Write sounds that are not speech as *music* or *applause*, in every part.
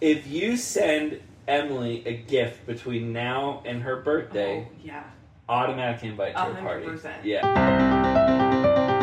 If you send Emily a gift between now and her birthday, Oh, yeah. automatic invite to A her party. Yeah.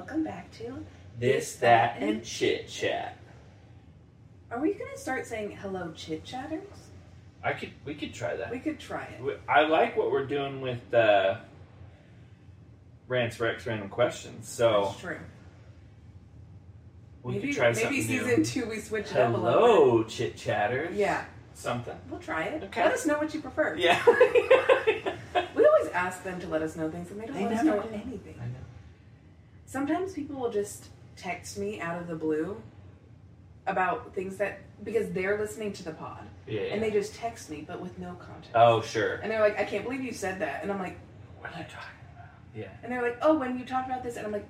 Welcome back to. This, that, and chit chat. Are we going to start saying hello, chit chatters? I could, we could try that. We could try it. I like what we're doing with uh, Rants recs random questions. So That's true. we maybe could try maybe something season new. two we switch it up a little bit. Hello, chit chatters. Yeah, Something. we'll try it. Okay. Let us know what you prefer. Yeah. *laughs* *laughs* We always ask them to let us know things, and they don't They let us know do. anything. Sometimes people will just text me out of the blue about things that because they're listening to the pod Yeah. yeah. and they just text me, but with no context. oh, sure. And they're like, "I can't believe you said that," and I'm like, What are you talking about? Yeah. and they're like, "Oh, when you talked about this," and I'm like,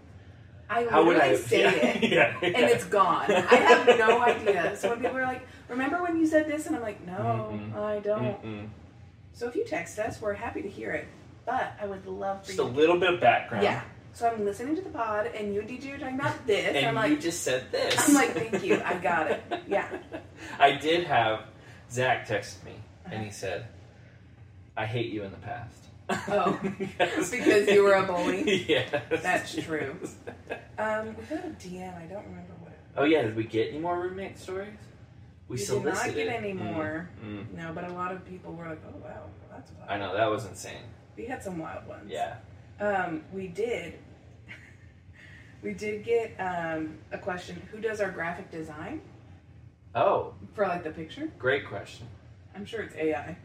"I How would I say yeah, it." *laughs* Yeah, yeah. and it's gone. I have no idea. So when people are like, "Remember when you said this?" and I'm like, "No, Mm-mm. I don't." Mm-mm. So if you text us, we're happy to hear it. But I would love for Just you. a little bit of background. yeah. So I'm listening to the pod, and you and DJ are talking about this, and, And I'm like, you just said this. I'm like, thank you, I got it. *laughs* Yeah. I did have Zach text me, and he said, "I hate you in the past." Oh. *laughs* Yes. *laughs* Because you were a bully? yes. That's true. um, we got a DM. I don't remember what. Oh yeah, did we get any more roommate stories? We, we did not get any Mm, more. mm. No, but a lot of people were like, "Oh wow, that's wild." I know that was insane. We had some wild ones. Yeah. Um, we did. *laughs* we did get um, a question. Who does our graphic design Oh, for like the picture? great question. I'm sure it's AI.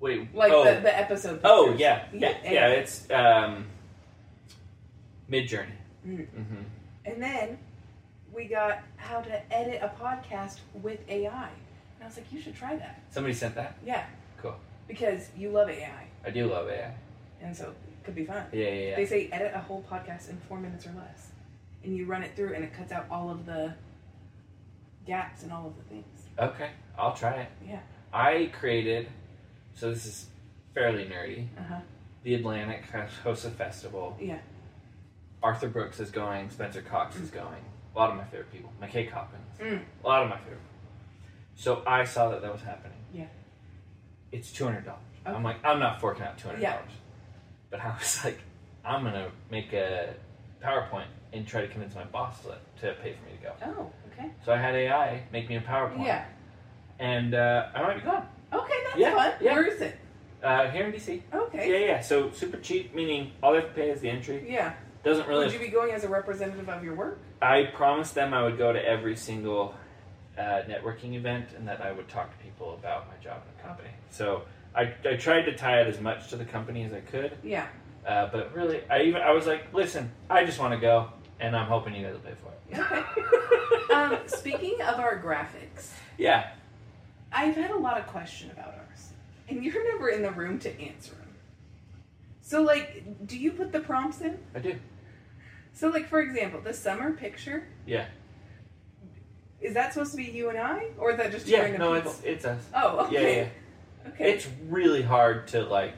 Wait. Like oh. the, the episode. oh pictures. yeah, yeah, Yeah. AI. It's um, Midjourney. Mm. Mm-hmm. And then we got how to edit a podcast with AI. And I was like, you should try that. Somebody sent that. Yeah, Cool. because you love AI, I do love AI. and so could be fun. Yeah, yeah, yeah. They say edit a whole podcast in four minutes or less, and you run it through, and it cuts out all of the gaps and all of the things. Okay, I'll try it. Yeah. I created, so this is fairly nerdy. Uh huh. The Atlantic hosts a festival. Yeah. Arthur Brooks is going. Spencer Cox is going. A lot of my favorite people. McKay Coppins. Mm. A lot of my favorite. So I saw that that was happening. Yeah. It's two hundred dollars. Okay. I'm like, I'm not forking out two hundred Yeah. But I was like, I'm gonna make a PowerPoint and try to convince my boss to, to pay for me to go. Oh, okay. So I had AI make me a PowerPoint. Yeah. And uh, I might be gone. Okay, that's Yeah, fun. yeah. Where is it? Uh, here in DC. Okay. Yeah, yeah. So super cheap, meaning all they have to pay is the entry. Yeah. Doesn't really. Would you be going as a representative of your work? I promised them I would go to every single uh, networking event and that I would talk to people about my job in the company. So I, I tried to tie it as much to the company as I could, Yeah. uh, but really, I even I was like, listen, I just want to go, and I'm hoping you guys will pay for it. *laughs* Okay. *laughs* um, speaking of our graphics, yeah, I've had a lot of question about ours, and you're never in the room to answer them. So, like, do you put the prompts in? I do. So, like, for example, the summer picture. Yeah. Is that supposed to be you and I, or is that just you Yeah, no, people? it's it's us. Oh, Yeah, okay. yeah. Okay. It's really hard to like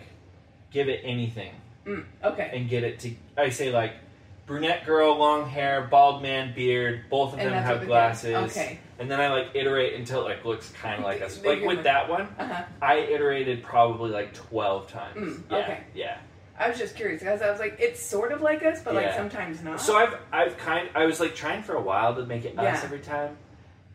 give it anything Mm, okay. and get it to. I say like brunette girl, long hair, bald man, beard. Both of And them that's have glasses. Okay. And then I like iterate until it like looks kind of like us. Like with that one, Uh huh. I iterated probably like twelve times. Mm, yeah, okay. Yeah. I was just curious because I was like, it's sort of like us, but like Yeah. sometimes not. So I've I've kind I was like trying for a while to make it Yeah. us every time,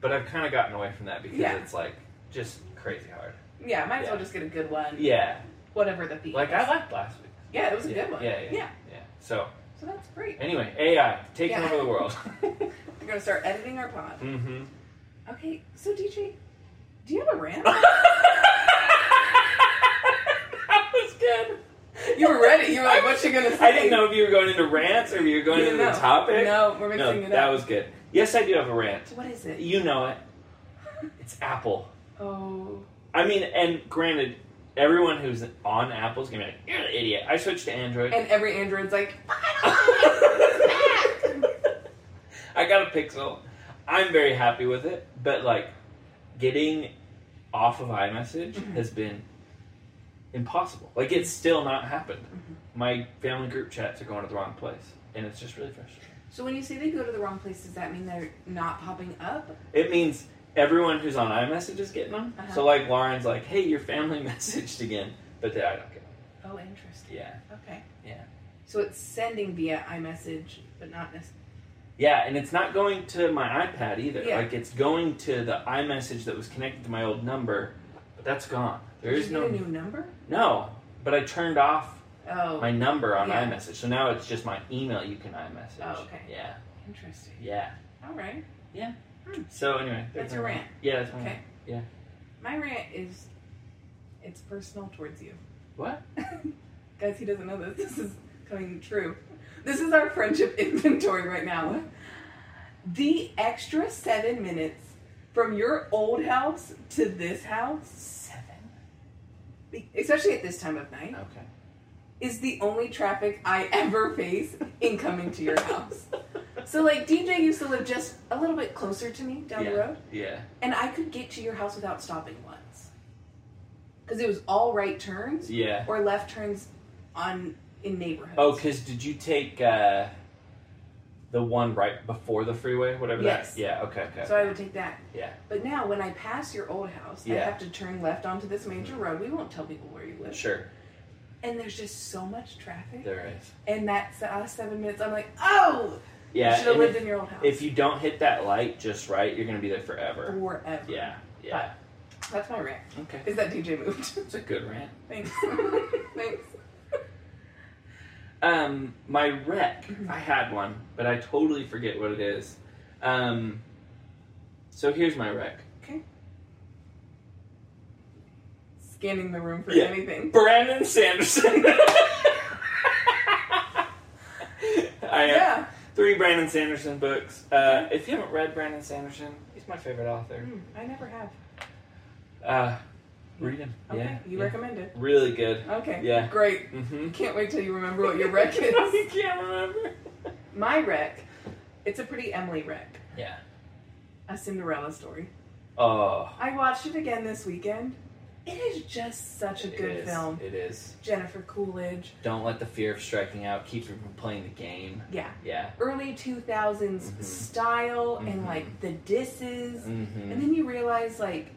but I've kind of gotten away from that because Yeah. it's like just crazy hard. Yeah, might as well just get a good one. Yeah. Whatever the theme. Like is. I liked last week. Yeah, it was a yeah. good one. Yeah, yeah, yeah. yeah. So So that's great. anyway, AI taking Yeah. over the world. *laughs* We're gonna start editing our pod. mm-hmm. Okay, so DJ, do you have a rant? *laughs* that was good. you were ready. You were like, "What's she gonna say?" I didn't know if you were going into rants or if you were going You into know. the topic. No, we're No, mixing it up. that was good. Yes, I do have a rant. What is it? You know it. It's Apple. Oh, I mean, and granted, everyone who's on Apple's gonna be like, "You're an idiot." I switched to Android. and every android's like, *laughs* "I don't got a Pixel. I'm very happy with it, but like getting off of iMessage Mhm. has been impossible. Like it's still not happened. Mhm. My family group chats are going to the wrong place, and it's just really frustrating. So when you say they go to the wrong place, does that mean they're not popping up? It means everyone who's on iMessage is getting them. Uh-huh. So like Lauren's like, "Hey, your family *laughs* messaged again," but then I don't get them. Oh, interesting. Yeah, Okay. Yeah. So it's sending via iMessage, but not necessarily. yeah, and it's not going to my iPad either. Yeah. Like it's going to the iMessage that was connected to my old number, but that's gone. There Did is you no get a new number? no. But I turned off Oh, my number on Yeah. iMessage, so now it's just my email you can iMessage. Oh, okay. Yeah, interesting. yeah. All right. So anyway, That's your rant. Yeah, that's my Okay. rant. Yeah. My rant is, it's personal towards you. What? *laughs* Guys, he doesn't know this. This is coming true. This is our friendship *laughs* inventory right now. The extra seven minutes from your old house to this house, Seven. especially at this time of night, Okay. is the only traffic I ever face in coming to your *laughs* house. So, like, DJ used to live just a little bit closer to me down yeah. the road, Yeah. and I could get to your house without stopping once. Because it was all right turns Yeah. or left turns on in neighborhoods. Oh, because did you take uh, the one right before the freeway, whatever Yes. that? Yeah. Okay. Okay. So I would take that. Yeah. But now, when I pass your old house, I have to turn left onto this major road. We won't tell people where you live. Sure. And there's just so much traffic. There is. And that's uh, seven minutes. I'm like, oh, Yeah. you should have lived if, in your old house. if you don't hit that light just right, you're gonna be there forever. forever. Yeah. Yeah. That's my rant. Okay. Is that DJ moved? *laughs* It's a good rant. Thanks. *laughs* Thanks. Um, my rec, Mhm. I had one, but I totally forget what it is. Um, so here's my rec. Okay. Scanning the room for Yeah. anything. Brandon Sanderson. *laughs* I Yeah. Three Brandon Sanderson books. Uh, if you haven't read Brandon Sanderson, he's my favorite author. Hmm, I never have. Uh, read him. Okay. Yeah, You yeah. recommend it. Really good. Okay. Yeah. Great. Mm-hmm. Can't wait till you remember what your *laughs* rec is. I can't remember. My rec, it's a pretty Emily rec. Yeah. A Cinderella story. Oh, I watched it again this weekend. It is just such a it good is. film. It is. Jennifer Coolidge. Don't let the fear of striking out keep you from playing the game. Yeah. Yeah. Early 2000s Mhm. style Mhm. and like the disses. Mm-hmm. And then you realize like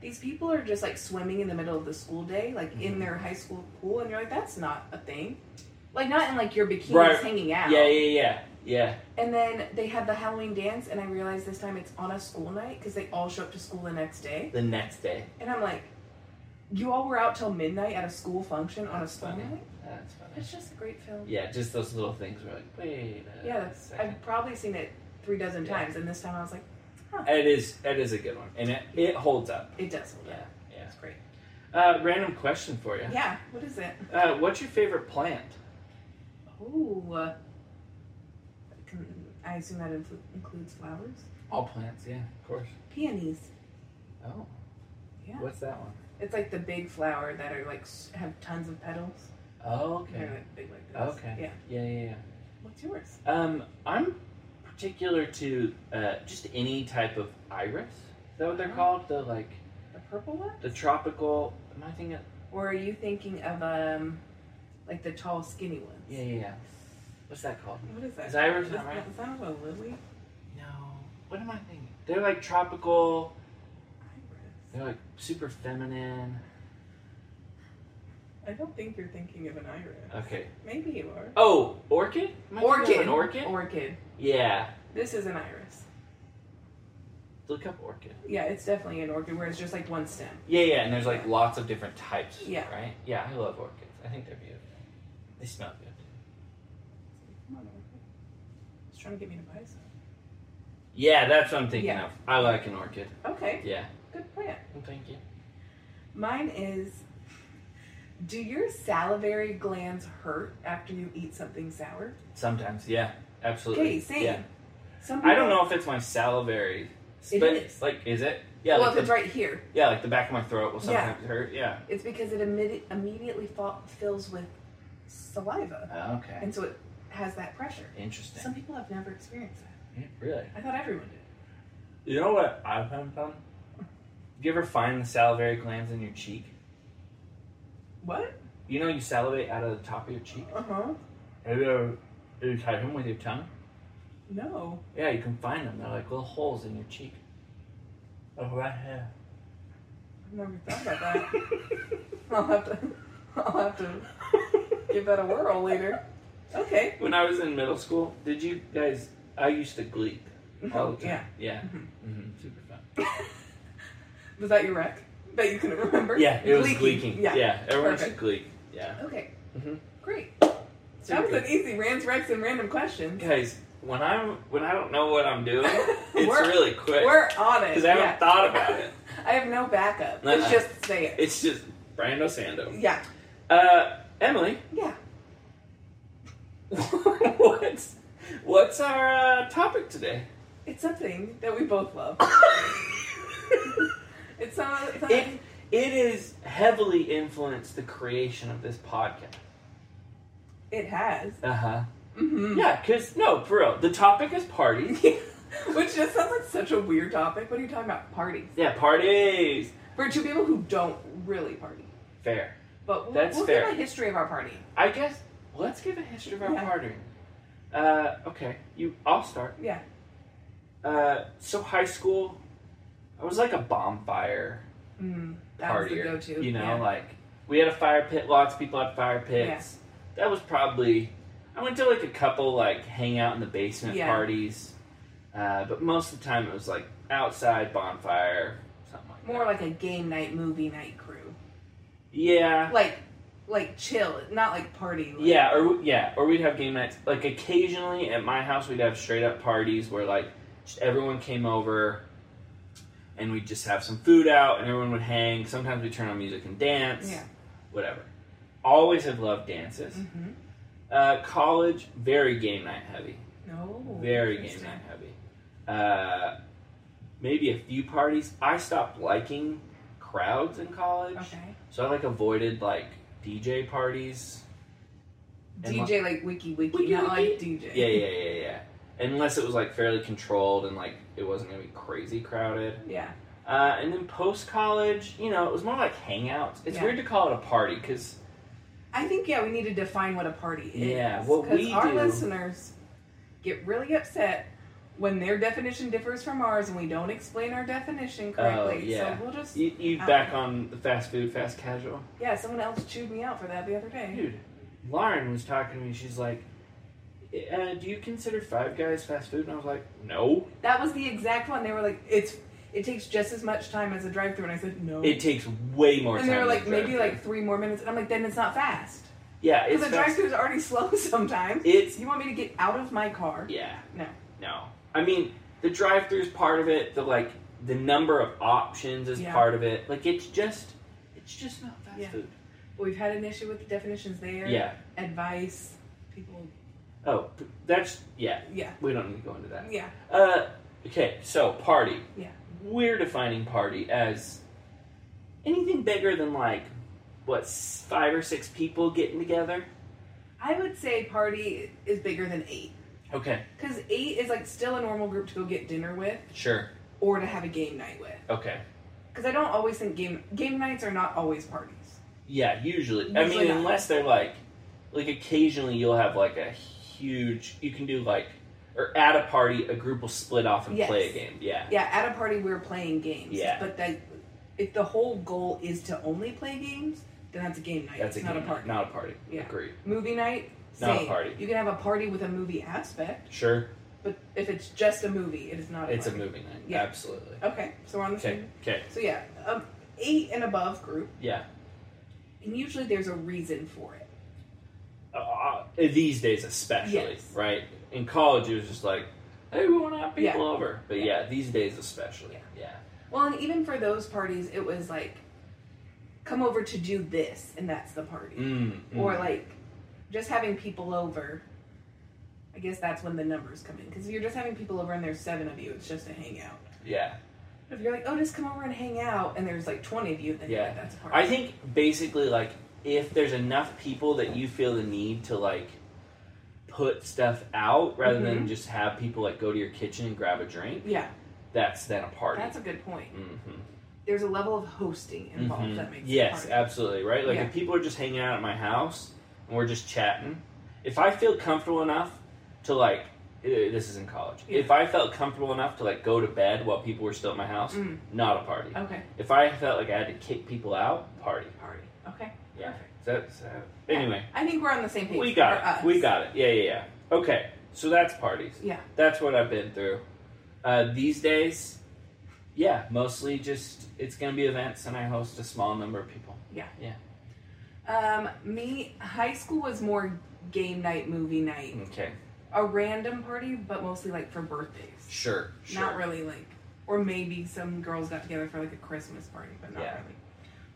these people are just like swimming in the middle of the school day, like in their high school pool, and you're like, that's not a thing. Like not in like your bikinis Right. hanging out. Yeah, yeah, yeah, yeah. And then they had the Halloween dance, and I realized this time it's on a school night because they all show up to school the next day. The next day. And I'm like, you all were out till midnight at a school function on a That's school funny. night? That's funny. It's just a great film. Yeah, just those little things where like, wait. A Yeah, that's, second. I've probably seen it three dozen Yeah. times, and this time I was like, huh, It is. It is a good one, and it, it holds up. it does hold Yeah, up. yeah. It's great. Uh, random question for you. Yeah, what is it? Uh, what's your favorite plant? Ooh. uh, Can, I assume that inclu- includes flowers. All plants, yeah, of course. Peonies. Oh, Yeah. what's that one? It's like the big flower that are like have tons of petals. Oh, They're okay. like big like this. Okay. Yeah. Yeah, yeah, yeah. What's yours? Um, I'm particular to uh, just any type of iris. Is that what they're Oh. called? The like The purple one? the tropical. Am I thinking? Or are you thinking of um, like the tall, skinny ones? Yeah, yeah, yeah. What's that called? What is that? Is iris Is not that, right? is that a lily? No. What am I thinking? They're like tropical. Iris. They're like super feminine. I don't think you're thinking of an iris. Okay. Maybe you are. Oh, orchid? Am I thinking of Orchid. An orchid? Orchid. Yeah. This is an iris. Look up orchid. Yeah, it's definitely an orchid where it's just like one stem. Yeah, yeah, and there's like lots of different types. Yeah. Right? Yeah, I love orchids. I think they're beautiful. They smell good. Come on, orchid. It's trying to get me to buy some. Yeah, that's what I'm thinking Yeah. of. I like an orchid. Okay, Yeah. Good plant. Well, thank you. Mine is Do your salivary glands hurt after you eat something sour? Sometimes, yeah. Absolutely. Okay, same. Yeah. Some I don't know if it's my salivary. It but is. Like, is it? Yeah, well, like if the, it's right here, yeah, like the back of my throat will Yeah. sometimes hurt. Yeah. it's because it immedi- immediately fa- fills with saliva, Oh, okay. and so it has that pressure. Interesting. Some people have never experienced that. Yeah, really. I thought everyone did. You know what I've found? fun? Do you ever find the salivary glands in your cheek? What? You know you salivate out of the top of your cheek? Uh huh. Have you ever have you tried them with your tongue? No. Yeah, you can find them. They're like little holes in your cheek. Oh, right here. I've never thought about that. *laughs* I'll have to. I'll have to give that a whirl later. Okay. when I was in middle school, did you guys? I used to gleek all the time. Yeah. Yeah. Mhm. hmm Super fun. *laughs* Was that your rec? That you couldn't *laughs* remember? Yeah, it was Gleeking. Yeah. Yeah, everyone should gleek. Yeah. Okay. Mhm. Great. Super That was good. an easy rants, recs, and random questions. Guys, when I'm when I don't know what I'm doing, *laughs* it's really quick We're on it. because I haven't yeah. thought about it. *laughs* I have no backup. Uh-uh. Let's just say it. It's just Brando Sando. Yeah. Uh, Emily, Yeah. what's what's our uh, topic today? It's something that we both love. It's not. It's not It it is heavily influenced the creation of this podcast. it has. Uh huh. Mm-hmm. Yeah, because no, for real, the topic is parties. *laughs* Which just sounds like such a weird topic. What are you talking about? Parties. Yeah, parties. For two people who don't really party. Fair. But we'll, That's we'll fair. give a history of our party. I guess let's give a history of our Yeah. partying. Uh, okay, you. I'll start. Yeah. Uh, so high school, I was like a bonfire Mm, partier. go-to. You know, Yeah. like we had a fire pit. Lots of people had fire pits. That was probably. I went to like a couple like hang out in the basement Yeah. parties, uh, but most of the time it was like outside bonfire, something like more that. like a game night, movie night crew. yeah, Like, like chill, not like party. Like, yeah, or yeah, or we'd have game nights. Like occasionally at my house, we'd have straight up parties where like everyone came over, and we'd just have some food out, and everyone would hang. Sometimes we turn on music and dance. Yeah. whatever. Always have loved dances. Mm-hmm. Uh, college, very game night heavy. No. Very game night heavy. Uh, maybe a few parties. I stopped liking crowds in college, Okay. so I like avoided like DJ parties. DJ like wiki wiki, Wiki not like wiki? DJ. Yeah, yeah, yeah, yeah. Unless it was like fairly controlled and like it wasn't gonna be crazy crowded. Yeah. Uh, and then post college, you know, it was more like hangouts. It's Yeah. weird to call it a party because I think yeah, we need to define what a party is. Yeah, what we our do- listeners get really upset when their definition differs from ours and we don't explain our definition correctly. Oh, yeah. So we'll just you, you back on the fast food, fast casual. yeah. Someone else chewed me out for that the other day. Dude, Lauren was talking to me. She's like, uh, "Do you consider Five Guys fast food?" And I was like, "No, That was the exact one. They were like, it's it takes just as much time as a drive-through, and I said no. it takes way more and time." they were like maybe like three more minutes, and I'm like, then it's not fast yeah, it's because the drive-through is already *laughs* slow sometimes. It's You want me to get out of my car? yeah, No. no. I mean, the drive-through is part of it. The like the number of options is Yeah. part of it. Like it's just, it's just not fast Yeah. food. We've had an issue with the definitions there. Yeah. Advice. People. Oh, that's yeah. Yeah. We don't need to go into that. Yeah. Uh, okay, so party. Yeah. We're defining party as anything bigger than like what five or six people getting together. I would say party is bigger than eight. Okay, Because eight is like still a normal group to go get dinner with sure. or to have a game night with. Okay, Because I don't always think game game nights are not always parties. yeah. Usually, I mean, not. unless they're like, like occasionally you'll have like a huge. You can do like, or at a party, a group will split off and Yes. play a game. Yeah, Yeah, at a party we're playing games. Yeah. But that if the whole goal is to only play games, then that's a game night. that's it's a not game a party. Not a party. Yeah. Agreed. Movie night, Not a party. You can have a party with a movie aspect, Sure, but if it's just a movie, it is not a it's a movie night. Yeah. Absolutely. Okay, so we're on the same. Okay. So yeah, um, eight and above group, Yeah. and usually there's a reason for it. Uh, these days especially, Yes. right? In college, it was just like, hey, we want to have people Yeah. over. But Yeah. yeah. these days especially, Yeah. yeah. Well, and even for those parties, it was like, come over to do this, and that's the party. Mm, Or mm. like, just having people over. I guess that's when the numbers come in. Because if you're just having people over and there's seven of you, it's just a hangout. yeah, If you're like, oh, just come over and hang out, and there's like 20 of you, then yeah, Yeah. that's a party. I think basically like if there's enough people that you feel the need to like put stuff out rather than Mhm. just have people like go to your kitchen and grab a drink, Yeah, that's then a party. that's a good point. hmm There's a level of hosting involved that makes yes, absolutely right. Like Yeah. if people are just hanging out at my house and we're just chatting, if I feel comfortable enough to like, this is in college. Yeah. If I felt comfortable enough to like go to bed while people were still at my house, Mm. not a party. Okay, If I felt like I had to kick people out, party. party. Yeah. That's uh, anyway. I think we're on the same page. We got it. We got it. Yeah, yeah, yeah. Okay, so that's parties. Yeah. That's what I've been through. Uh, these days, yeah, mostly just it's gonna be events, and I host a small number of people. Yeah. Yeah. Um, me, high school was more game night, movie night, Okay, a random party, but mostly like for birthdays. sure, sure. Not really like, or maybe some girls got together for like a Christmas party, but not Yeah. really.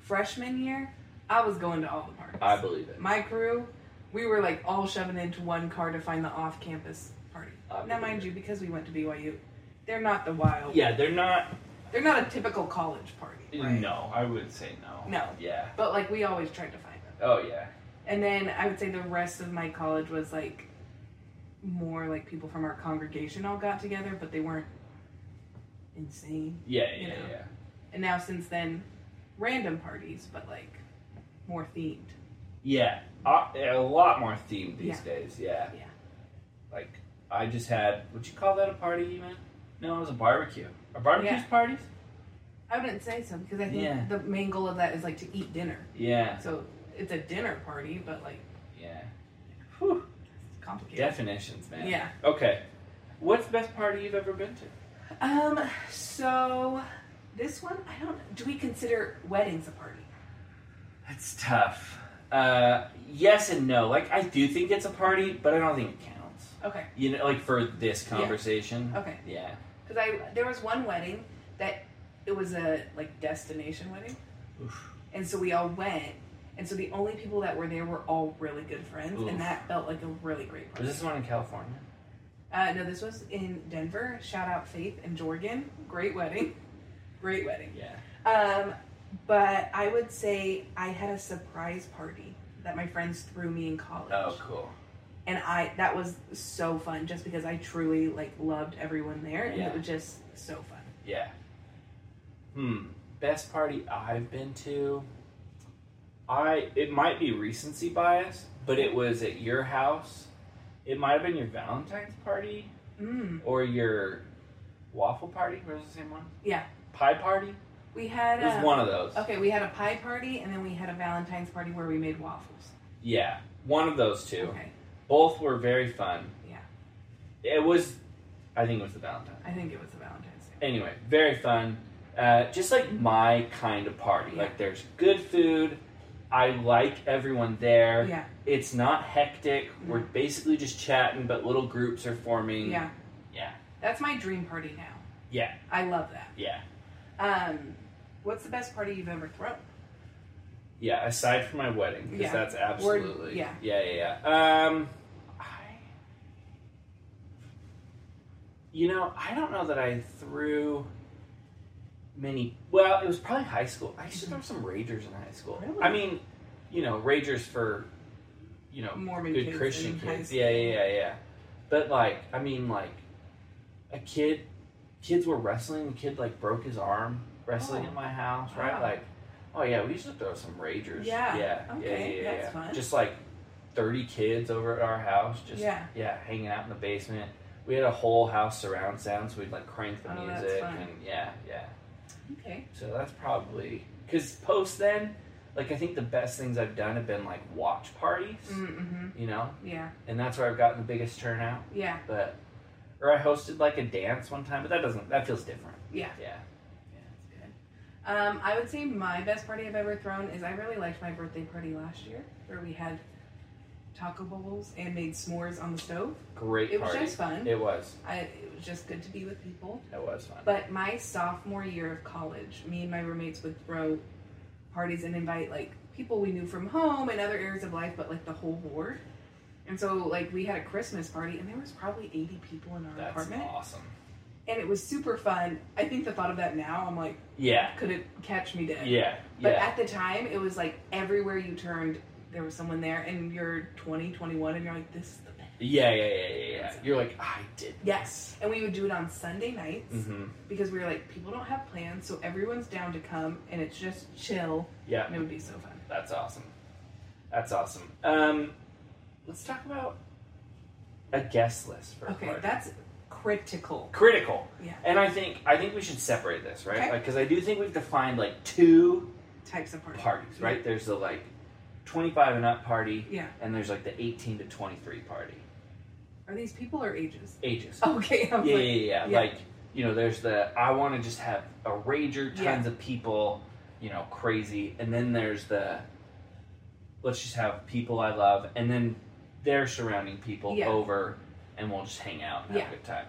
Freshman year, I was going to all the parties. I believe it. My crew, we were like all shoving into one car to find the off-campus party. Now, mind it. you, because we went to BYU, they're not the wild. Yeah, they're not. They're not a typical college party. Right? No, I would say no. No. Yeah. But like we always tried to find them. Oh yeah. And then I would say the rest of my college was like more like people from our congregation all got together, but they weren't insane. Yeah, You yeah, know. yeah. And now since then, random parties, but like more themed. Yeah, uh, a lot more themed these Yeah. days. Yeah. Yeah. Like I just had. Would you call that a party even? No, it was a barbecue. Are barbecues Yeah. parties? I wouldn't say so because I think Yeah. the main goal of that is like to eat dinner. Yeah. So it's a dinner party, but like Yeah. Whew. it's complicated. Definitions, man. Yeah. Okay. What's the best party you've ever been to? Um. So this one, I don't. Do we consider weddings a party? That's tough. Uh, yes and no. Like I do think it's a party, but I don't think it counts. Okay. You know, like for this conversation. Okay. Yeah. Because I there was one wedding that it was a like destination wedding, Oof. and so we all went, and so the only people that were there were all really good friends, Oof. and that felt like a really great party. Was this one in California? Uh, no, this was in Denver. Shout out Faith and Jorgen. Great wedding. Great wedding. Yeah. Um, but I would say I had a surprise party that my friends threw me in college. Oh, cool. And I that was so fun just because I truly like loved everyone there and Yeah. it was just so fun. Yeah. Hmm. Best party I've been to. I it might be recency bias, but it was at your house. It might have been your Valentine's party Mm. or your waffle party. Was the same one? Yeah. Pie party. We had It was uh, one of those. Okay, we had a pie party and then we had a Valentine's party where we made waffles. Yeah, one of those two. Okay. Both were very fun. Yeah. It was. I think it was the Valentine. I think it was the Valentine's Day. Anyway, very fun. Uh, just like my kind of party. Yeah. Like there's good food. I like everyone there. Yeah. It's not hectic. We're basically just chatting, but little groups are forming. Yeah. Yeah. That's my dream party now. Yeah. I love that. Yeah. Um what's the best party you've ever thrown? Yeah. Aside from my wedding, because Yeah. that's absolutely. yeah. Yeah. Yeah. Yeah. Um, I. You know, I don't know that I threw many. Well, it was probably high school. I used to throw some ragers in high school. Really? I mean, you know, ragers for, you know, Mormon good kids Christian kids. Yeah, yeah, yeah, yeah. But like, I mean, like, a kid, kids were wrestling. A kid like broke his arm wrestling Oh. in my house, right? Wow. Like, oh yeah, we used to throw some ragers. Yeah. yeah, Okay, yeah, yeah, that's yeah. fun. Just like thirty kids over at our house, just Yeah. yeah, hanging out in the basement. We had a whole house surround sound, so we'd like crank the Oh, that's music, and yeah, yeah. Okay. So that's probably because post then, like I think the best things I've done have been like watch parties, Mm-hmm. you know, Yeah. and that's where I've gotten the biggest turnout. Yeah. But or I hosted like a dance one time, but that doesn't that feels different. Yeah. Yeah. Um, I would say my best party I've ever thrown is I really liked my birthday party last year where we had taco bowls and made s'mores on the stove. Great It was just fun. It was. I, it was just good to be with people. It was fun. But my sophomore year of college, me and my roommates would throw parties and invite like people we knew from home and other areas of life, but like the whole board. And so like we had a Christmas party and there was probably 80 people in our apartment. That's apartment. awesome. And it was super fun. I think the thought of that now, I'm like, Yeah. could it catch me dead? Yeah. But yeah. at the time, it was like everywhere you turned, there was someone there, and you're 20, 21, and you're like, this is the best. Yeah, yeah, yeah, yeah, yeah. You're like, I did. Yes. And we would do it on Sunday nights Mm-hmm. because we were like, people don't have plans, so everyone's down to come and it's just chill Yeah, and it would be so fun. that's awesome. That's awesome. Um, let's talk about a guest list for a Okay, that's critical. critical. Yeah. And I think I think we should separate this, right? Okay. Like, because I do think we've defined like two Types of parties. parties, right? There's the like 25 and up party, Yeah. and there's like the 18 to 23 party. Are these people or ages? Ages. *laughs* Okay. Yeah, like, yeah, yeah, yeah. Like, you know, there's the I want to just have a rager, tons Yeah. of people, you know, crazy. And then there's the let's just have people I love, and then their surrounding people Yeah. over, and we'll just hang out and have Yeah. a good time.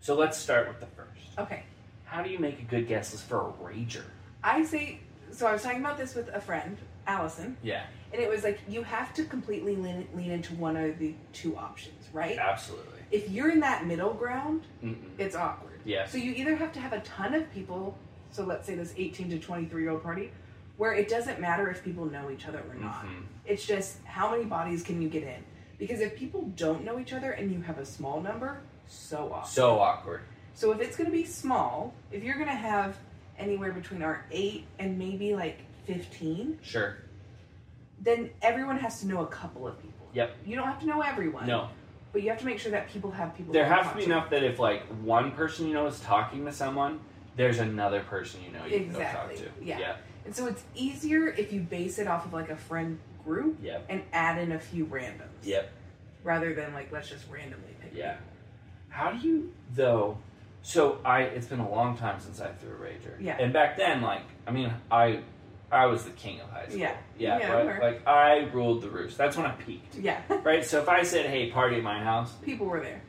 So let's start with the first. Okay. How do you make a good guest list for a rager? I say, so I was talking about this with a friend, Allison, Yeah, and it was like, you have to completely lean, lean into one of the two options, right? absolutely. If you're in that middle ground, Mm-mm. it's awkward. Yes. So you either have to have a ton of people, so let's say this 18 to 23 year old party, where it doesn't matter if people know each other or not. Mhm. It's just how many bodies can you get in? Because if people don't know each other and you have a small number, so awkward. So awkward. So if it's going to be small, if you're going to have anywhere between our 8 and maybe like 15, Sure. then everyone has to know a couple of people. Yep. You don't have to know everyone. No. But you have to make sure that people have people. There to has to be enough that if like one person you know is talking to someone, there's another person you know you Exactly. can go talk to. Yeah. Yeah. And so it's easier if you base it off of like a friend group Yep. and add in a few randoms. Yep. Rather than like let's just randomly pick. Yeah. How do you though? So I it's been a long time since I threw a rager. Yeah. And back then, like I mean, I I was the king of high school. Yeah. Yeah. Yeah, right? Like I ruled the roost. That's when I peaked. Yeah. *laughs* Right. So if I said, "Hey, party at my house," people were there.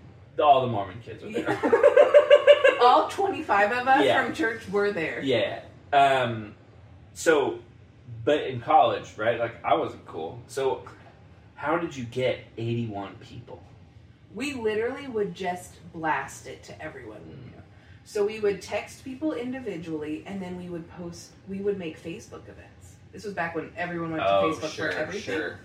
all the Mormon kids were there. *laughs* All 25 of us Yeah. from church were there. Yeah. Um, so, but in college, right? Like I wasn't cool. So, how did you get eighty-one people? We literally would just blast it to everyone we Mm. knew. So we would text people individually and then we would post, we would make Facebook events. This was back when everyone went to Facebook Oh, sure, for everything. sure.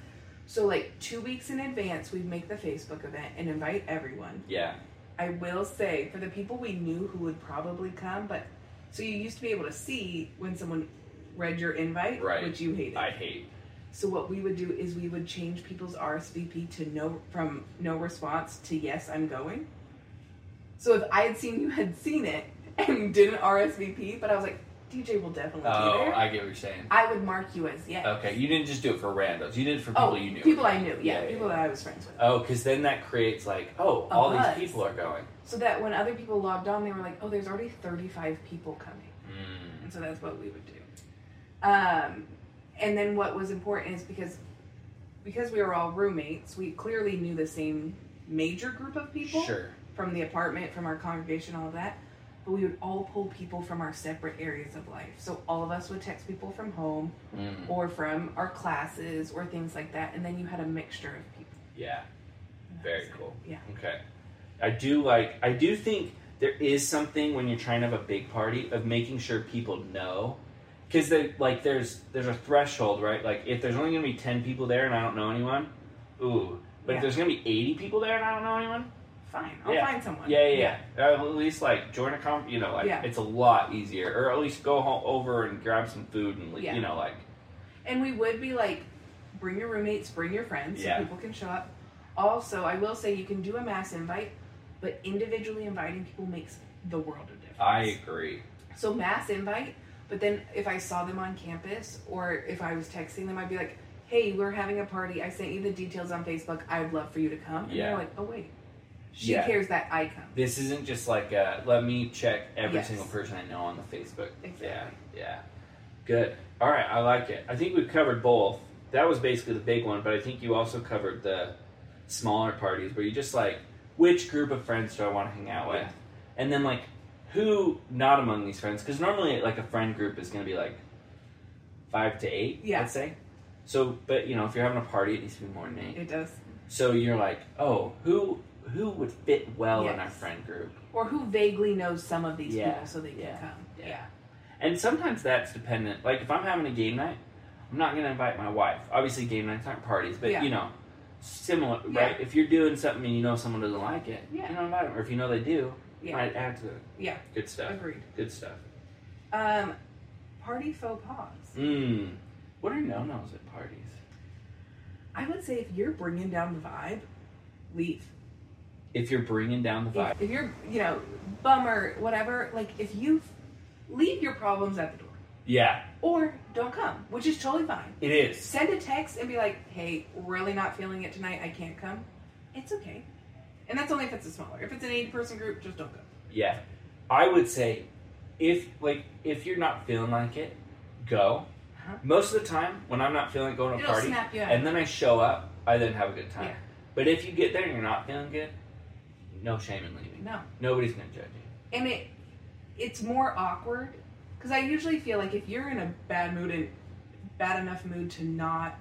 So, like two weeks in advance, we'd make the Facebook event and invite everyone. Yeah. I will say, for the people we knew who would probably come, but so you used to be able to see when someone read your invite, Right. which you hated. I hate. So what we would do is we would change people's RSVP to no from no response to yes, I'm going. So if I had seen you had seen it and *laughs* didn't RSVP, but I was like, DJ will definitely be Oh, there, I get what you're saying. I would mark you as yes. Okay, you didn't just do it for randos. You did it for people oh, you knew. people I knew, yeah, Yeah, people yeah. that I was friends with. Oh, because then that creates like, oh, A all buzz. these people are going. So that when other people logged on, they were like, oh, there's already 35 people coming. Mm. And so that's what we would do. Um, and then what was important is because because we were all roommates, we clearly knew the same major group of people Sure. from the apartment, from our congregation, all of that. But we would all pull people from our separate areas of life. So all of us would text people from home Mm. or from our classes or things like that. And then you had a mixture of people. Yeah. Very cool. Yeah. Okay. I do like. I do think there is something when you're trying to have a big party of making sure people know, because they like there's there's a threshold, right? Like if there's only gonna be ten people there and I don't know anyone, ooh. But Yeah. if there's gonna be eighty people there and I don't know anyone, Fine, I'll Yeah. find someone. yeah, yeah, yeah. Uh, at least like join a comp. You know, like Yeah. it's a lot easier, or at least go home, over and grab some food and leave, Yeah. you know, like And we would be like, bring your roommates, bring your friends, Yeah. so people can show up. Also, I will say you can do a mass invite, but individually inviting people makes the world of difference. I agree. So mass invite, but then if I saw them on campus or if I was texting them, I'd be like, "Hey, we're having a party. I sent you the details on Facebook. I'd love for you to come." And Yeah. they're like, "Oh wait, she Yeah. cares that I come." This isn't just like uh, let me check every Yes. single person I know on the Facebook. Exactly. Yeah, yeah. Good. All right, I like it. I think we've covered both. That was basically the big one, but I think you also covered the smaller parties where you just like which group of friends do I want to hang out with, Yeah. and then like who not among these friends because normally like a friend group is going to be like five to eight. Yeah. Let's say. So, but you know, if you're having a party, it needs to be more than eight. It does. So you're like, oh, who who would fit well in our friend group? Or who vaguely knows some of these Yeah. people so they can Yeah. come. Yeah. And sometimes that's dependent. Like if I'm having a game night, I'm not gonna invite my wife. Obviously, game nights aren't parties, but Yeah. you know, similar, Yeah. right? If you're doing something and you know someone doesn't like it, Yeah. you don't invite them. Or if you know they do, Yeah. to it. Yeah. Good stuff. Agreed. Good stuff. Um, party faux pas. Mmm. What are no nos at parties? I would say if you're bringing down the vibe, leave. If you're bringing down the vibe. If, if you're, you know, bummer, whatever, like if you leave your problems at the door Yeah, or don't come, which is totally fine. it is. Send a text and be like, hey, really not feeling it tonight. I can't come. It's okay. And that's only if it's a smaller. If it's an 80 person group, just don't go. Yeah. I would say if like if you're not feeling like it, go. Uh-huh. Most of the time when I'm not feeling going to a It'll party snap you out. and then I show up, I then have a good time. Yeah. But if you get there and you're not feeling good, no shame in leaving. no. Nobody's gonna judge you. and it it's more awkward because I usually feel like if you're in a bad mood and bad enough mood to not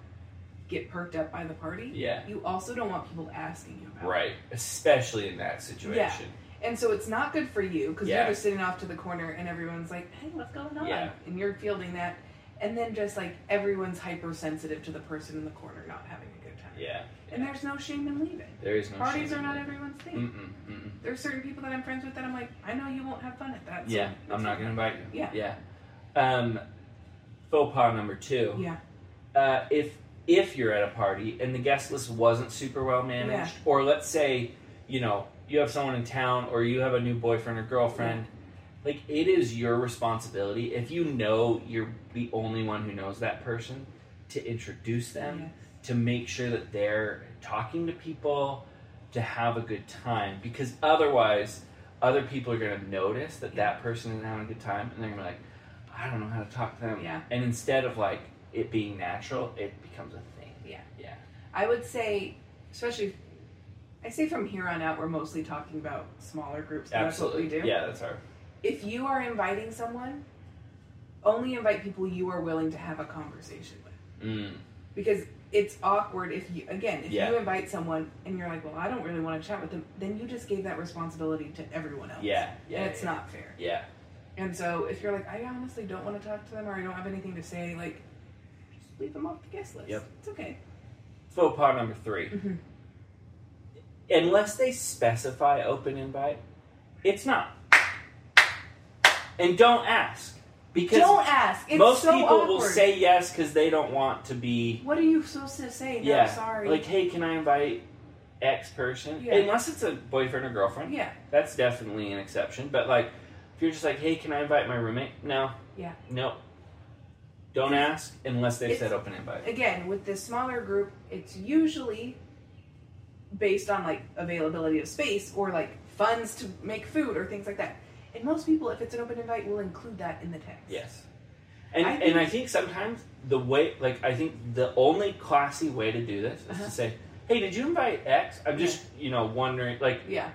get perked up by the party, Yeah. you also don't want people asking you about it. Right. Especially in that situation. Yeah. And so it's not good for you because Yeah. you're just sitting off to the corner and everyone's like, "Hey, what's going on?" Yeah. And you're fielding that, and then just like everyone's hypersensitive to the person in the corner not having a good time. Yeah. And there's no shame in leaving. There is no Parties are not it. everyone's thing. Mm-mm, mm-mm. There's certain people that I'm friends with that I'm like, I know you won't have fun at that. so Yeah, I'm not gonna invite you. Yeah. Yeah. Um, faux pas number two. Yeah. uh, if if you're at a party and the guest list wasn't super well managed, or let's say you know you have someone in town or you have a new boyfriend or girlfriend, like it is your responsibility if you know you're the only one who knows that person to introduce them, Yes. to make sure that they're talking to people, to have a good time, because otherwise. Other people are going to notice that Yeah. that person is having a good time, and they're going to be like, I don't know how to talk to them. Yeah. And instead of like it being natural, it becomes a thing. Yeah. Yeah. I would say, especially, I say from here on out, we're mostly talking about smaller groups. Absolutely. That's what we do. Yeah, that's our. If you are inviting someone, only invite people you are willing to have a conversation with. Mm, Because it's awkward if you, again, if Yeah. you invite someone and you're like, well, I don't really want to chat with them, then you just gave that responsibility to everyone else. yeah. Yeah. And it's yeah, not fair. Yeah. And so if you're like, I honestly don't want to talk to them or I don't have anything to say, like, leave them off the guest list. Yep. It's okay. Faux pas number 3 Mhm. Unless they specify open invite, it's not. And don't ask because don't ask. It's most so people awkward. will say yes because they don't want to be. What are you supposed to say? No, yeah. sorry. Like, hey, can I invite X person? Yeah. Unless it's a boyfriend or girlfriend. yeah, That's definitely an exception. But like, if you're just like, hey, can I invite my roommate? No. Yeah. No. Don't ask unless they've It's- said open invite. again, with this smaller group, it's usually based on like availability of space or like funds to make food or things like that. And most people, if it's an open invite, will include that in the text. Yes. And I and I think- think sometimes the way, like, I think the only classy way to do this is Uh-huh. to say, hey, did you invite X? I'm just, you know, wondering, like, Yeah.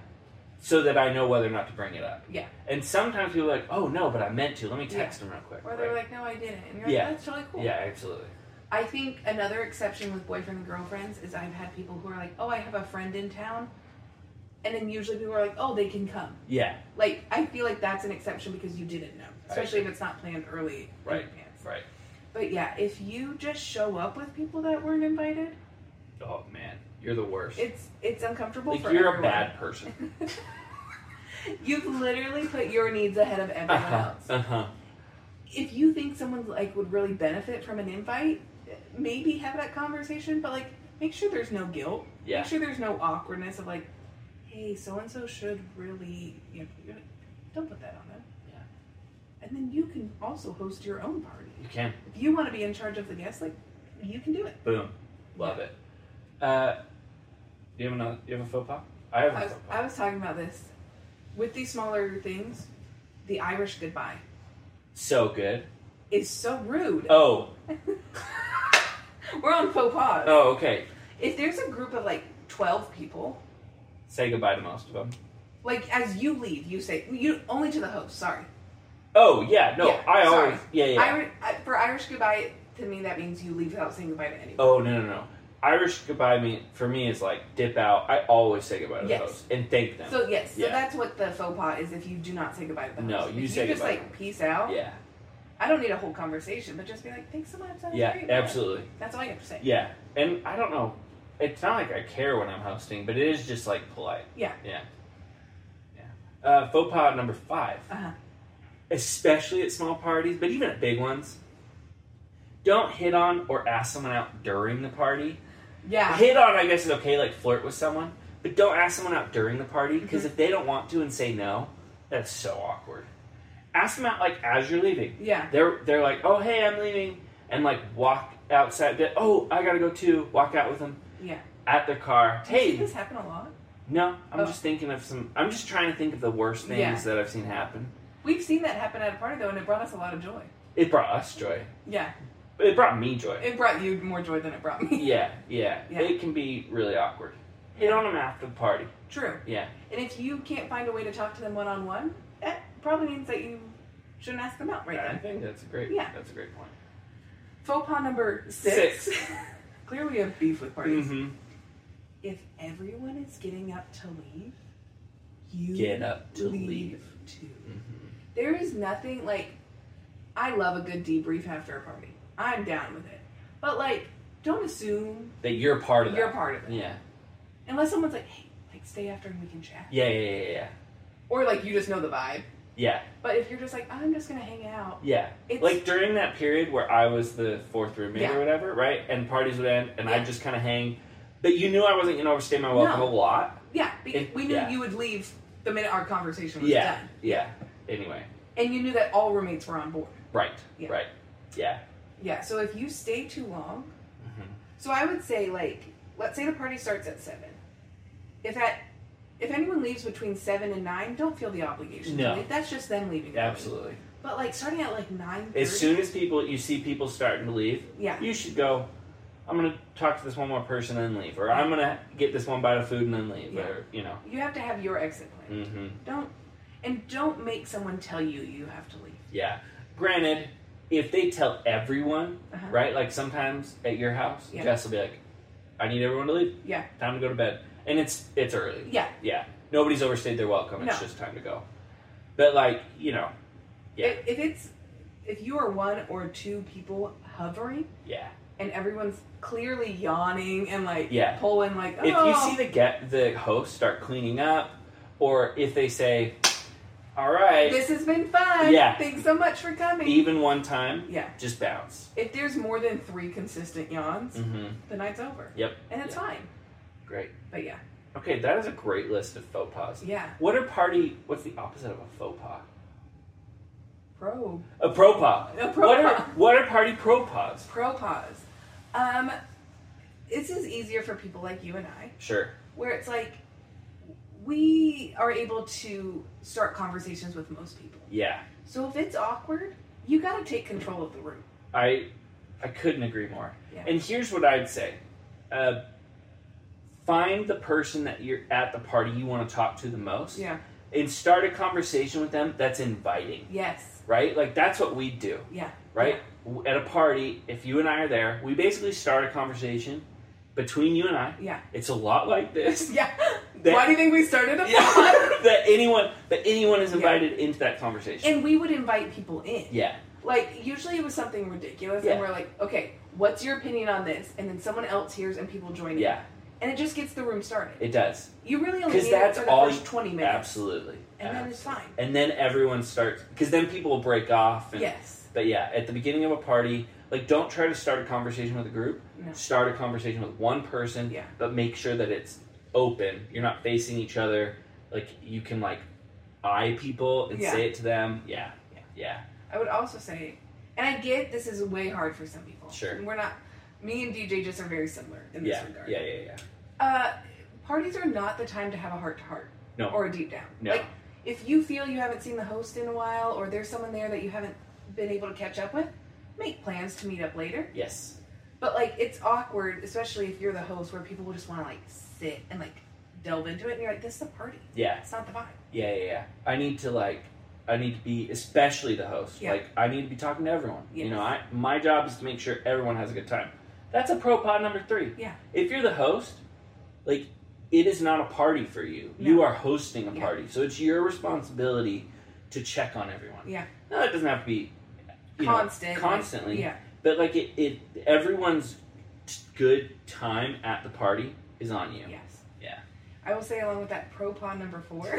So that I know whether or not to bring it up. Yeah. And sometimes people are like, oh no, but I meant to. Let me text them real quick. Or they're Right. like, no, I didn't. And you're like, Yeah. that's really cool. yeah, absolutely. I think another exception with boyfriend and girlfriends is I've had people who are like, oh, I have a friend in town. And then usually people are like, oh, they can come. Yeah. Like, I feel like that's an exception because you didn't know, especially if it's not planned early Right. in advance. Right. But yeah, if you just show up with people that weren't invited, Oh man, you're the worst. it's it's uncomfortable like for you're everyone. a bad person. *laughs* You've literally put your needs ahead of everyone Uh huh. else. Uh huh. If you think someone like would really benefit from an invite, maybe have that conversation. But like, make sure there's no guilt. Yeah. Make sure there's no awkwardness of like, hey, so and so should really, you know, don't put that on them. Yeah. And then you can also host your own party. You can. If you want to be in charge of the guests, like, you can do it. Boom. Love it. Uh, do you have another? Do you have a faux pas? I have a I was, faux pas. I was talking about this with these smaller things. The Irish goodbye So good. is so rude. Oh. *laughs* We're on faux pas. Oh, okay. If there's a group of like twelve people, Say goodbye to most of them. like as you leave, you say you only to the host. Sorry. Oh yeah, no, Yeah, I sorry. always yeah yeah. Iri- I, for Irish goodbye, to me that means you leave without saying goodbye to anyone. oh no no no. Irish goodbye me for me is like dip out. I always say goodbye to Yes. the host and thank them. So yes, so that's what the faux pas is. If you do not say goodbye to the No, host, you if say you just goodbye. like peace out. yeah, I don't need a whole conversation, but just be like, thanks so much. That yeah, great. absolutely. That's all you have to say. Yeah, and I don't know. it's not like I care when I'm hosting, but it is just like polite. Yeah. Yeah. Yeah. Uh, faux pas number five, Uh-huh. especially at small parties, but even at big ones. Don't hit on or ask someone out during the party. Yeah. Hit on, I guess, is okay, like flirt with someone, but don't ask someone out during the party because Mm-hmm. if they don't want to and say no, that's so awkward. Ask them out like as you're leaving. Yeah. They're they're like, oh hey, I'm leaving, and like walk outside. They- Oh, I gotta go too. Walk out with them Yeah. at their car. Do Hey, this happen a lot? no, I'm Oh. just thinking of some. I'm just trying to think of the worst things Yeah. that I've seen happen. We've seen that happen at a party though, and it brought us a lot of joy. It brought us joy. Yeah. But it brought me joy. It brought you more joy than it brought me. Yeah, yeah, Yeah. It can be really awkward. Hit on them after the party. True. Yeah. And if you can't find a way to talk to them one on one, that probably means that you shouldn't ask them out right I then. think that's a great. Yeah. That's a great point. Faux pas number six. Six. *laughs* Clearly, we have beef with parties. Mm-hmm. If everyone is getting up to leave, you Get up to leave. too. Mm-hmm. There is nothing like. I love a good debrief after a party. I'm down with it, but like, don't assume That you're part of that. you're part of it. Yeah. Unless someone's like, "Hey, like, stay after and we can chat," Yeah, yeah, yeah, yeah. or like you just know the vibe. Yeah, But if you're just like, "I'm just gonna hang out," yeah. it's Like during that period where I was the fourth roommate Yeah. or whatever, right? And parties would end, and Yeah. I'd just kind of hang. But you knew I wasn't to overstay my welcome No. a lot. yeah, because It- we knew yeah. you would leave the minute our conversation was Yeah, done, yeah. Anyway, and you knew that all roommates were on board. right, Yeah. right. Yeah. Yeah. So if you stay too long, Mhm. So I would say like let's say the party starts at seven. If at if anyone leaves between seven and nine, don't feel the obligation No. to leave. That's just them leaving. early. Absolutely. But like starting at like nine. As soon as people you see people starting to leave, yeah, you should go. I'm gonna talk to this one more person and leave, or I'm gonna get this one bite of food and then leave, Yeah. or you know. you have to have your exit plan. Mm-hmm. Don't and don't make someone tell you you have to leave. Yeah. Granted, if they tell everyone, Uh-huh. right? Like sometimes at your house, Yeah. Jess will be like, "I need everyone to leave. Yeah. Time to go to bed." And it's it's early. Yeah. Yeah. Nobody's overstayed their welcome. It's No. just time to go. But like you know, Yeah. If, if it's if you are one or two people hovering yeah. and everyone's clearly yawning and like Yeah. pulling like oh If you see the get the host start cleaning up, or if they say, "All right," this has been fun. Yeah. Thanks so much for coming. even one time, yeah. just bounce. If there's more than three consistent yawns, Mm-hmm. the night's over. Yep. And it's Yeah. fine. Great. But yeah. Okay, that is a great list of faux pas. Yeah. What are party? What's the opposite of a faux pas? Pro. A pro pas. A pro what are pas. what are party pro pas? Pro pause. Um, this is easier for people like you and I, Sure. where it's like we are able to start conversations with most people. Yeah. So if it's awkward, you got to take control of the room. I I couldn't agree more. Yeah. And here's what I'd say. Uh, find the person that you're at the party you want to talk to the most Yeah. and start a conversation with them that's inviting, Yes. right? Like that's what we do, Yeah. right? W At a party, if you and I are there, we basically start a conversation between you and I. Yeah. It's a lot like this. *laughs* Yeah. That- Why do you think we started a Yeah? *laughs* that anyone that anyone is Yeah. invited into that conversation. and we would invite people in. yeah, Like usually it was something ridiculous, Yeah. and we're like, okay, what's your opinion on this? And then someone else hears, and people join in. yeah, and it just gets the room started. it does. You really only need that's it for the all first twenty minutes, Absolutely. and then it's fine. And then everyone starts because then people will break off. And, Yes. But yeah, at the beginning of a party, like don't try to start a conversation with a group. No. Start a conversation with one person. Yeah. But make sure that it's open. You're not facing each other. Like you can like eye people and Yeah. say it to them. Yeah. Yeah. Yeah. I would also say, and I get this is way hard for some people. Sure. And we're not. Me and DJ just are very similar in this Yeah. regard. Yeah. Yeah. Yeah. Uh, parties are not the time to have a heart to heart. No. Or a deep down. No. Like if you feel you haven't seen the host in a while, or there's someone there that you haven't been able to catch up with, make plans to meet up later. Yes. But like it's awkward, especially if you're the host, where people will just want to like sit and like delve into it, and you're like, "This is a party. Yeah. It's not the vibe." Yeah, yeah, yeah. I need to like, I need to be, especially the host. Yeah. Like, I need to be talking to everyone. You know, I my job is to make sure everyone has a good time. That's a pro pod number three. Yeah. If you're the host, like, it is not a party for you. No. You are hosting a Yeah. party, so it's your responsibility to check on everyone. Yeah. No, it doesn't have to be Constant. constantly. yeah. But like it, it, everyone's good time at the party is on you. Yeah. I will say, along with that, pro paw number four *laughs*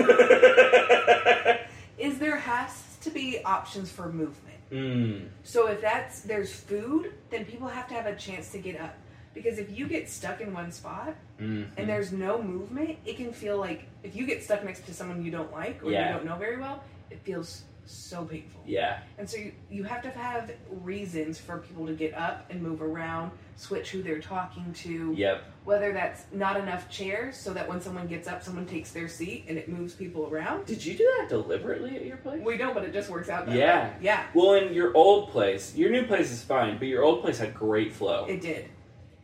is there has to be options for movement. mm, So if that's there's food, then people have to have a chance to get up. Because if you get stuck in one spot mhm. and there's no movement, it can feel like if you get stuck next to someone you don't like or Yeah. you don't know very well, it feels so painful. yeah, And so you, you have to have reasons for people to get up and move around, switch who they're talking to, yep, whether that's not enough chairs so that when someone gets up, someone takes their seat and it moves people around. Did you do that deliberately at your place? We don't, but it just works out that Yeah. way. Yeah, Well, in your old place, your new place is fine, but your old place had great flow. it did.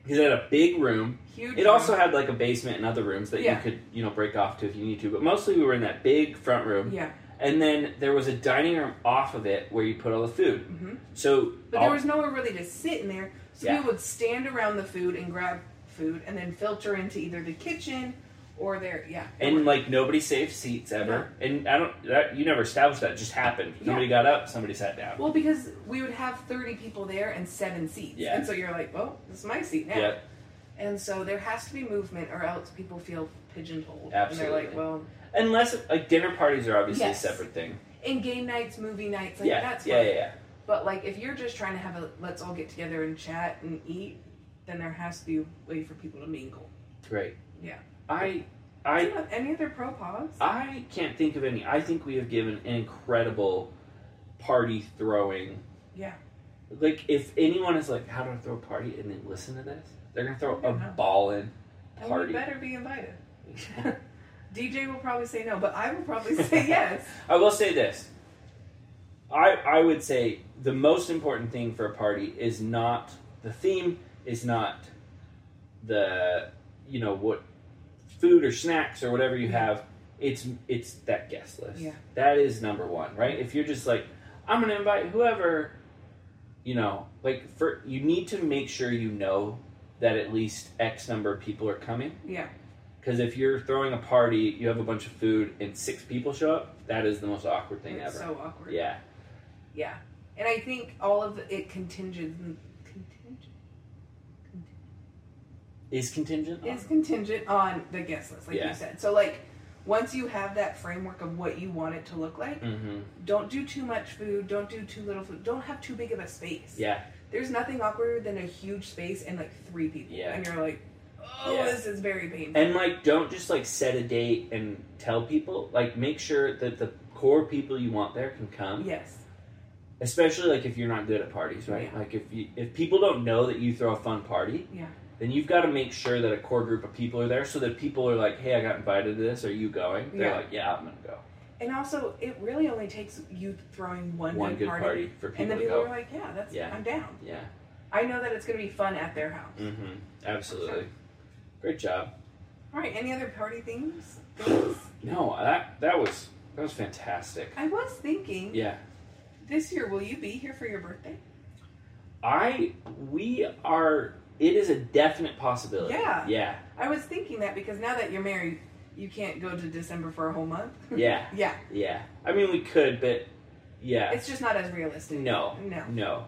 Because it had a big room. Huge. It also had like a basement and other rooms that Yeah. you could, you know, break off to if you need to. But mostly we were in that big front room. Yeah. And then there was a dining room off of it where you put all the food. hmm So, But all- there was nowhere really to sit in there, so Yeah. we would stand around the food and grab food, and then filter into either the kitchen or there. yeah. and like nobody saved seats ever. And I don't, that, you never established that. It just happened. Yeah. Somebody got up, somebody sat down. well, because we would have thirty people there and seven seats, Yeah. and so you're like, well, this is my seat now. Yep. And so there has to be movement, or else people feel pigeonholed. Absolutely. And they're like, well, Unless, like, dinner parties are obviously Yes. a separate thing. in game nights, movie nights, like yeah. that's yeah, fine. yeah, yeah. But like if you're just trying to have a let's all get together and chat and eat, then there has to be a way for people to mingle. Great. Yeah. I, Do I, you have any other pro pause? I can't think of any. I think we have given an incredible party throwing. Yeah. Like, if anyone is like, "How do I throw a party?" and then listen to this, they're gonna throw a Yeah. ball in And party. we better be invited. *laughs* DJ will probably say no, but I will probably say *laughs* yes. I will say this. I I would say the most important thing for a party is not the theme, is not the you know what food or snacks or whatever you have. It's it's that guest list. Yeah. That is number one, right? If you're just like, I'm gonna invite whoever, you know, like for you need to make sure you know that at least X number of people are coming. Yeah. Because if you're throwing a party, you have a bunch of food, and six people show up, that is the most awkward thing It's ever. so awkward. yeah. Yeah. And I think all of it contingent contingent Is contingent? is contingent on the guest list, like Yeah. you said. So like once you have that framework of what you want it to look like, Mm-hmm. don't do too much food, don't do too little food, don't have too big of a space. Yeah. There's nothing awkward than a huge space and like three people. Yeah. And you're like, oh, Yeah. this is very painful. And like, don't just like set a date and tell people. Like, make sure that the core people you want there can come. yes. Especially like if you're not good at parties, right? Yeah. Like if you if people don't know that you throw a fun party, Yeah. then you've got to make sure that a core group of people are there, so that people are like, "Hey, I got invited to this. Are you going?" They're Yeah. like, "Yeah, I'm gonna go." And also, it really only takes you throwing one, One good party, party for people, and then people go. are like, "Yeah, that's Yeah. I'm down." Yeah. I know that it's going to be fun at their house. Mm-hmm. Absolutely. Great job. All right. Any other party things? Things? No, that that was that was fantastic. I was thinking Yeah. this year, will you be here for your birthday? I we are it is a definite possibility. Yeah. Yeah. I was thinking that because now that you're married, you can't go to December for a whole month. *laughs* Yeah. yeah. Yeah. I mean we could, but yeah. It's just not as realistic. No. No. No.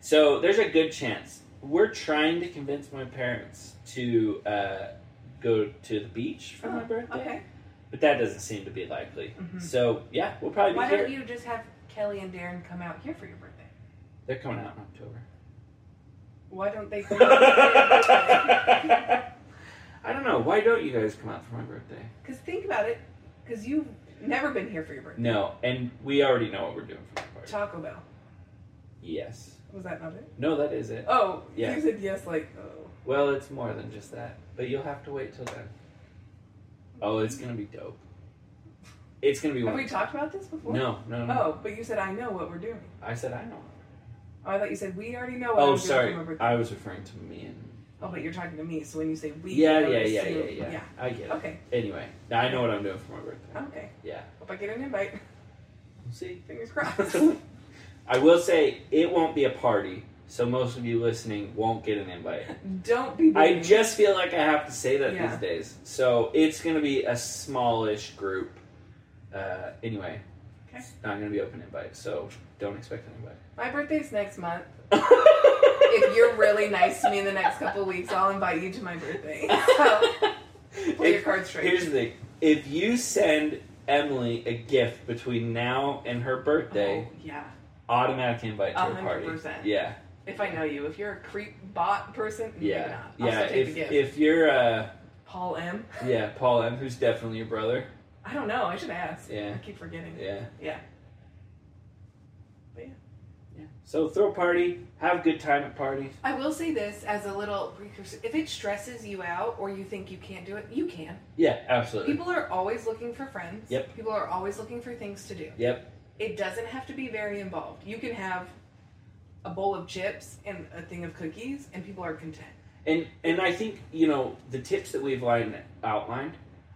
So there's a good chance. We're trying to convince my parents to uh, go to the beach for my Oh, birthday. Okay. But that doesn't seem to be likely. Mhm. So yeah, we'll probably be Why here. don't you just have Kelly and Darren come out here for your birthday? They're coming out in October. Why don't they *laughs* come out birthday? I don't know. Why don't you guys come out for my birthday? Because think about it, because you've never been here for your birthday. No, and we already know what we're doing for my party. Taco Bell. Yes. Was that not it? No, that is it. Oh, Yeah. you said yes, like, oh. Well, it's more than just that. But you'll have to wait till then. Oh, it's gonna be dope. It's gonna be Have we talked about this before? no, no, no. Oh, but you said I know what we're doing. I said I know. Oh, I thought you said we already know what Oh, sorry. for my birthday. I was referring to me and. Oh, but you're talking to me, so when you say we, Yeah, I yeah, yeah, yeah, yeah, I get it. Okay, Anyway, I know what I'm doing for my birthday. okay. Yeah. Hope I get an invite. We'll see. Fingers crossed. *laughs* I will say it won't be a party, so most of you listening won't get an invite. *laughs* Don't be. I just feel like I have to say that Yeah. these days. So it's going to be a smallish group. Uh, anyway, Okay. it's not going to be open invite, so don't expect an invite. My birthday's next month. *laughs* if you're really nice to me in the next couple weeks, I'll invite you to my birthday. *laughs* So play your If- cards straight. Here's the thing: if you send Emily a gift between now and her birthday, Oh, yeah. Automatic invite to A her hundred party. Yeah, If I know you, if you're a creep bot person, maybe yeah, not. I'll yeah. If if you're uh, Paul M. yeah, Paul M, who's definitely your brother. I don't know. I should ask. Yeah. I keep forgetting. Yeah. Yeah. Yeah. So throw a party, have a good time at parties. I will say this as a little precursor. If it stresses you out or you think you can't do it, you can. Yeah, absolutely. People are always looking for friends. Yep. People are always looking for things to do. Yep. It doesn't have to be very involved. You can have a bowl of chips and a thing of cookies, and people are content. And and I think you know the tips that we've lined, outlined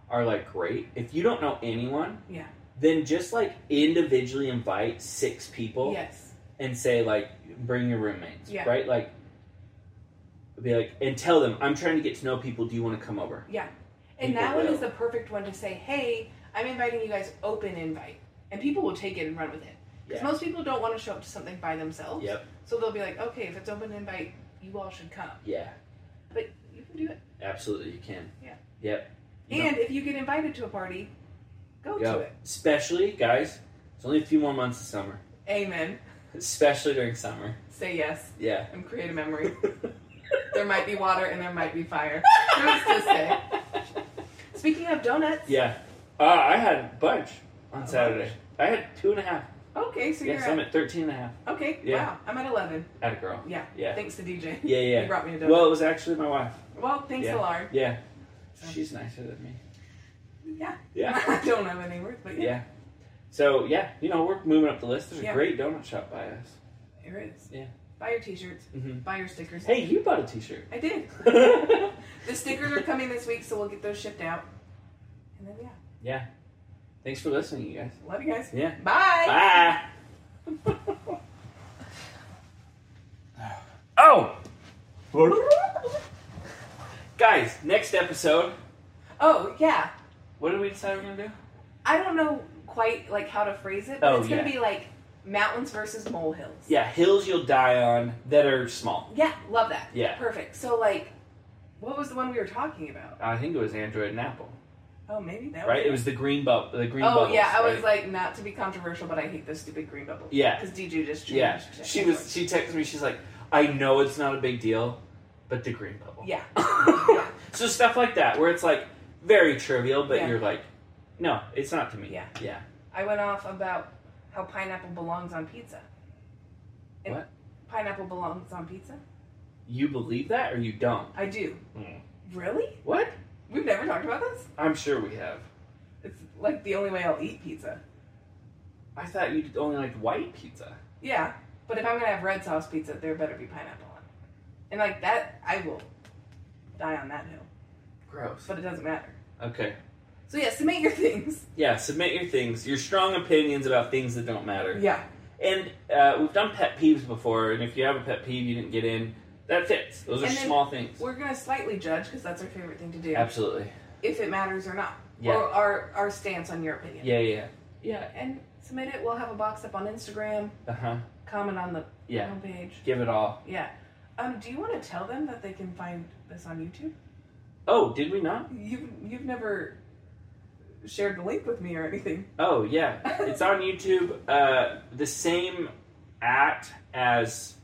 are like great. If you don't know anyone, Yeah. then just like individually invite six people Yes. and say like bring your roommates, Yeah. right? Like be like and tell them I'm trying to get to know people. Do you want to come over? Yeah, and People that one will. is the perfect one to say, hey, I'm inviting you guys open invite. And people will take it and run with it. Because Yeah. most people don't want to show up to something by themselves. Yep. So they'll be like, okay, if it's open invite, you all should come. Yeah. But you can do it. Absolutely, you can. Yeah. Yep. You And if you get invited to a party, go Go. to it. Especially guys, it's only a few more months of summer. Amen. Especially during summer. Say yes Yeah. and create a memory. *laughs* there might be water and there might be fire. *laughs* Who's to say? Speaking of donuts. Yeah. Uh, I had a bunch on Saturday. I had two and a half. Okay, so Yes, you're I'm at. at 13 and a half. Okay, Yeah. wow. I'm at 11. At a girl. Yeah. Yeah. Thanks to DJ. Yeah, He yeah. brought me a donut. Well, it was actually my wife. Well, thanks Yeah. to Lauren. Yeah. She's nicer than me. Yeah. Yeah. *laughs* I don't have any words, but yeah. Yeah. So, yeah, you know, we're moving up the list. There's a great donut shop by us. Here it is. Yeah. Buy your t-shirts. Mm-hmm. Buy your stickers. Hey, you bought a t shirt. I did. *laughs* The stickers are coming this week, so we'll get those shipped out. And then, yeah. yeah. Thanks for listening, you guys. Love you guys. Yeah. Bye. Bye. *laughs* oh! Guys, next episode. Oh, yeah. What did we decide we're going to do? I don't know quite like how to phrase it, but Oh, it's gonna yeah. be like mountains versus molehills. Yeah, hills you'll die on that are small. Yeah, love that. Yeah. Perfect. So like what was the one we were talking about? I think it was Android and Apple, Oh, maybe that right? was It was the green bubble. The green bubble. Oh bubbles. yeah, I was like not to be controversial, but I hate this stupid green bubble. Yeah. Because DJ just changed. Yeah, she was. She texted me. She's like, "I know it's not a big deal, but the green bubble." *laughs* Yeah. so stuff like that, where it's like very trivial, but Yeah. you're like, "No, it's not to me." Yeah. yeah. I went off about how pineapple belongs on pizza. And What? Pineapple belongs on pizza? You believe that, or you don't? I do. Hmm. Really? What? We've never talked about this? I'm sure we have. It's like the only way I'll eat pizza. I thought you only liked white pizza. Yeah, but if I'm gonna have red sauce pizza, there better be pineapple on it. And like that, I will die on that hill. Gross. But it doesn't matter. Okay. So yeah, submit your things. Yeah. Submit your things, your strong opinions about things that don't matter. Yeah. And uh, we've done pet peeves before, and if you have a pet peeve you didn't get in, that fits. Those are And then small things. We're gonna slightly judge because that's our favorite thing to do. Absolutely. If it matters or not. Yeah. Or our our stance on your opinion. Yeah, yeah, Yeah, and submit it. We'll have a box up on Instagram. uh huh. Comment on the Yeah, homepage. give it all. Yeah. Um, do you want to tell them that they can find this on YouTube? Oh, did we not? You've you've never shared the link with me or anything. Oh, yeah, it's on YouTube. Uh, the same at as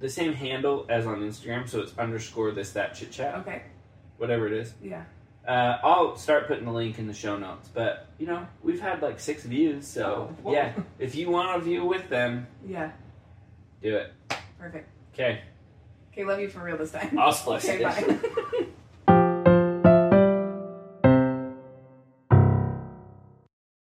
the same handle as on Instagram, so it's underscore this that chit chat, Okay. whatever it is. Yeah. Uh, I'll start putting the link in the show notes, but you know we've had like six views, so Oh, yeah. If you want to view with them, Yeah. do it. Perfect. Okay, Okay, love you for real this time. I'll splice *laughs* Okay, it. bye. *laughs*